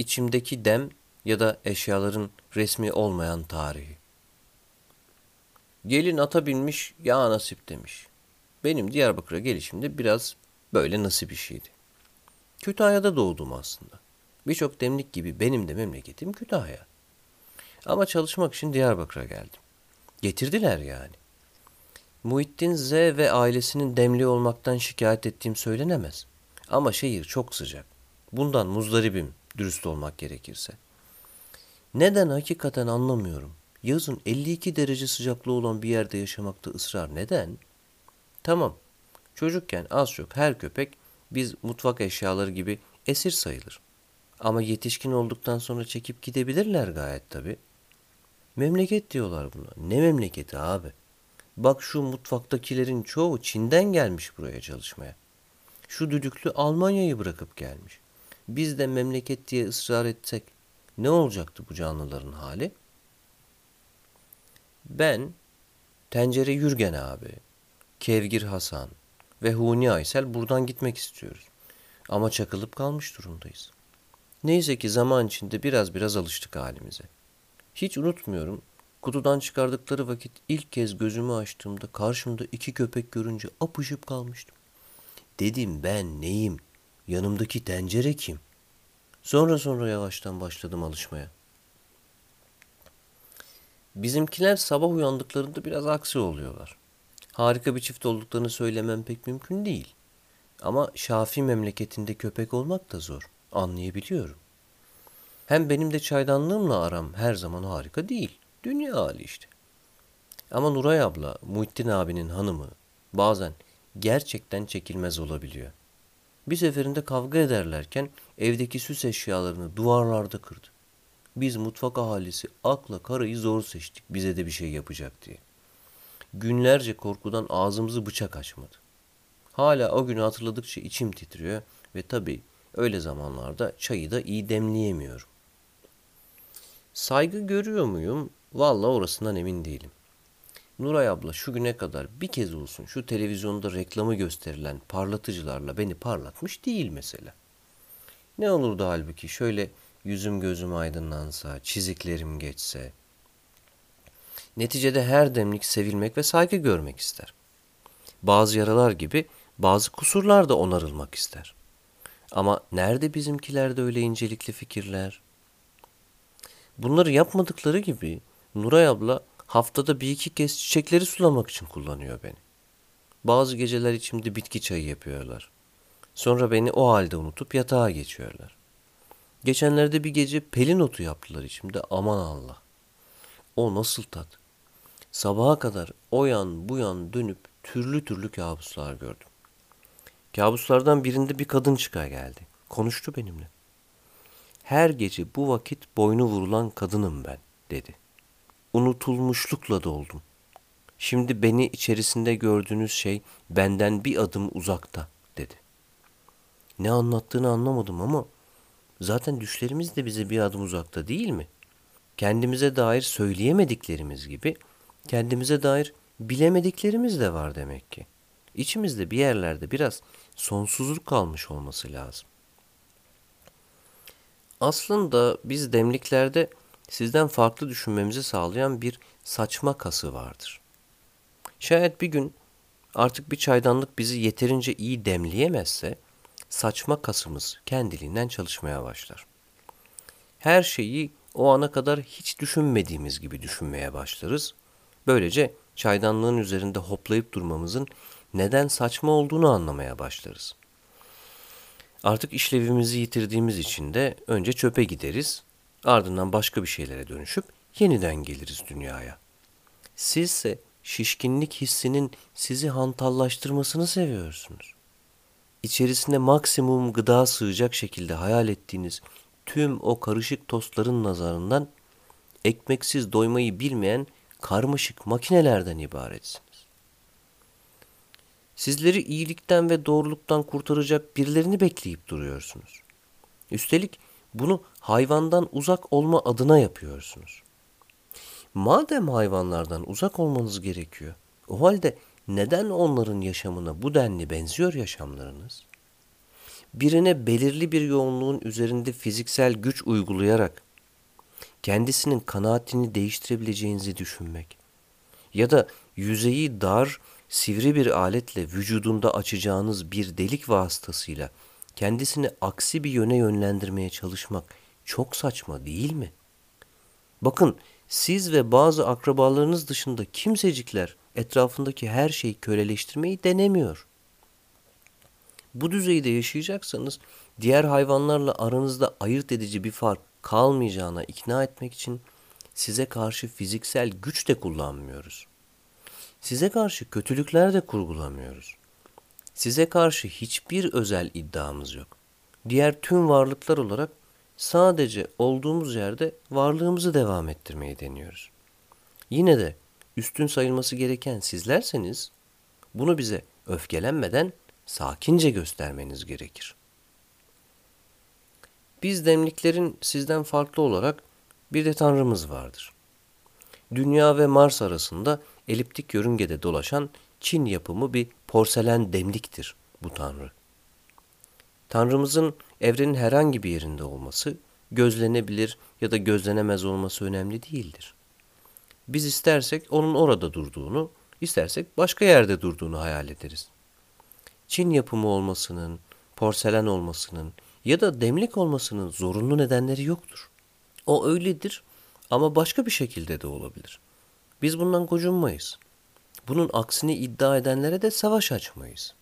içimdeki dem ya da eşyaların resmi olmayan tarihi. Gelin ata binmiş ya nasip demiş. Benim Diyarbakır'a gelişimde biraz böyle nasip işiydi. Kütahya'da doğdum aslında. Birçok demlik gibi benim de memleketim Kütahya. Ama çalışmak için Diyarbakır'a geldim. Getirdiler yani. Muhittin Z ve ailesinin demli olmaktan şikayet ettiğim söylenemez. Ama şehir çok sıcak. Bundan muzdaribim dürüst olmak gerekirse. Neden hakikaten anlamıyorum. Yazın 52 derece sıcaklığı olan bir yerde yaşamakta ısrar neden? Tamam. Çocukken az çok her köpek biz mutfak eşyaları gibi esir sayılır. Ama yetişkin olduktan sonra çekip gidebilirler gayet tabi. Memleket diyorlar buna. Ne memleketi abi? Bak şu mutfaktakilerin çoğu Çin'den gelmiş buraya çalışmaya. Şu düdüklü Almanya'yı bırakıp gelmiş. Biz de memleket diye ısrar etsek ne olacaktı bu canlıların hali? Ben Tencere Yürgen abi, Kevgir Hasan ve Huni Aysel buradan gitmek istiyoruz. Ama çakılıp kalmış durumdayız. Neyse ki zaman içinde biraz biraz alıştık halimize. Hiç unutmuyorum, kutudan çıkardıkları vakit ilk kez gözümü açtığımda karşımda iki köpek görünce apışıp kalmıştım. Dedim ben neyim? Yanımdaki tencere kim? Sonra sonra yavaştan başladım alışmaya. Bizimkiler sabah uyandıklarında biraz aksi oluyorlar. Harika bir çift olduklarını söylemem pek mümkün değil. Ama Şafi memleketinde köpek olmak da zor. Anlayabiliyorum. Hem benim de çaydanlığımla aram her zaman harika değil. Dünya hali işte. Ama Nuray abla, Muhittin abinin hanımı bazen gerçekten çekilmez olabiliyor. Bir seferinde kavga ederlerken evdeki süs eşyalarını duvarlarda kırdı. Biz mutfak ahalisi akla karayı zor seçtik bize de bir şey yapacak diye. Günlerce korkudan ağzımızı bıçak açmadı. Hala o günü hatırladıkça içim titriyor ve tabii öyle zamanlarda çayı da iyi demleyemiyorum. Saygı görüyor muyum? Valla orasından emin değilim. Nuray abla şu güne kadar bir kez olsun şu televizyonda reklamı gösterilen parlatıcılarla beni parlatmış değil mesela. Ne olurdu halbuki şöyle yüzüm gözüm aydınlansa, çiziklerim geçse. Neticede her demlik sevilmek ve saygı görmek ister. Bazı yaralar gibi bazı kusurlar da onarılmak ister. Ama nerede bizimkilerde öyle incelikli fikirler? Bunları yapmadıkları gibi Nuray abla haftada bir iki kez çiçekleri sulamak için kullanıyor beni. Bazı geceler içimde bitki çayı yapıyorlar. Sonra beni o halde unutup yatağa geçiyorlar. Geçenlerde bir gece pelin otu yaptılar içimde aman Allah. O nasıl tat? Sabaha kadar o yan bu yan dönüp türlü türlü kabuslar gördüm. Kabuslardan birinde bir kadın çıkar geldi. Konuştu benimle. Her gece bu vakit boynu vurulan kadınım ben dedi. Unutulmuşlukla doldum. Şimdi beni içerisinde gördüğünüz şey benden bir adım uzakta dedi. Ne anlattığını anlamadım ama zaten düşlerimiz de bize bir adım uzakta değil mi? Kendimize dair söyleyemediklerimiz gibi kendimize dair bilemediklerimiz de var demek ki. İçimizde bir yerlerde biraz sonsuzluk kalmış olması lazım. Aslında biz demliklerde sizden farklı düşünmemizi sağlayan bir saçma kası vardır. Şayet bir gün artık bir çaydanlık bizi yeterince iyi demleyemezse saçma kasımız kendiliğinden çalışmaya başlar. Her şeyi o ana kadar hiç düşünmediğimiz gibi düşünmeye başlarız. Böylece çaydanlığın üzerinde hoplayıp durmamızın neden saçma olduğunu anlamaya başlarız. Artık işlevimizi yitirdiğimiz için de önce çöpe gideriz, ardından başka bir şeylere dönüşüp yeniden geliriz dünyaya. Sizse şişkinlik hissinin sizi hantallaştırmasını seviyorsunuz. İçerisine maksimum gıda sığacak şekilde hayal ettiğiniz tüm o karışık tostların nazarından ekmeksiz doymayı bilmeyen karmaşık makinelerden ibaretsiniz. Sizleri iyilikten ve doğruluktan kurtaracak birilerini bekleyip duruyorsunuz. Üstelik bunu hayvandan uzak olma adına yapıyorsunuz. Madem hayvanlardan uzak olmanız gerekiyor, o halde neden onların yaşamına bu denli benziyor yaşamlarınız? birine belirli bir yoğunluğun üzerinde fiziksel güç uygulayarak kendisinin kanaatini değiştirebileceğinizi düşünmek ya da yüzeyi dar, sivri bir aletle vücudunda açacağınız bir delik vasıtasıyla kendisini aksi bir yöne yönlendirmeye çalışmak çok saçma değil mi? Bakın siz ve bazı akrabalarınız dışında kimsecikler etrafındaki her şeyi köleleştirmeyi denemiyor. Bu düzeyde yaşayacaksanız diğer hayvanlarla aranızda ayırt edici bir fark kalmayacağına ikna etmek için size karşı fiziksel güç de kullanmıyoruz. Size karşı kötülükler de kurgulamıyoruz. Size karşı hiçbir özel iddiamız yok. Diğer tüm varlıklar olarak sadece olduğumuz yerde varlığımızı devam ettirmeyi deniyoruz. Yine de üstün sayılması gereken sizlerseniz bunu bize öfkelenmeden sakince göstermeniz gerekir. Biz demliklerin sizden farklı olarak bir de Tanrımız vardır. Dünya ve Mars arasında eliptik yörüngede dolaşan Çin yapımı bir porselen demliktir bu Tanrı. Tanrımızın evrenin herhangi bir yerinde olması, gözlenebilir ya da gözlenemez olması önemli değildir. Biz istersek onun orada durduğunu, istersek başka yerde durduğunu hayal ederiz. Çin yapımı olmasının, porselen olmasının ya da demlik olmasının zorunlu nedenleri yoktur. O öyledir ama başka bir şekilde de olabilir. Biz bundan gocunmayız. Bunun aksini iddia edenlere de savaş açmayız.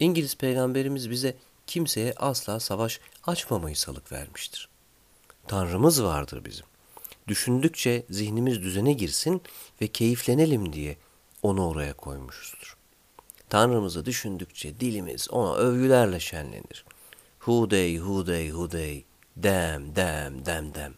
İngiliz peygamberimiz bize kimseye asla savaş açmamayı salık vermiştir. Tanrımız vardır bizim. Düşündükçe zihnimiz düzene girsin ve keyiflenelim diye onu oraya koymuşuzdur. Tanrımızı düşündükçe dilimiz ona övgülerle şenlenir. Hudey, hudey, hudey, dem, dem, dem, dem.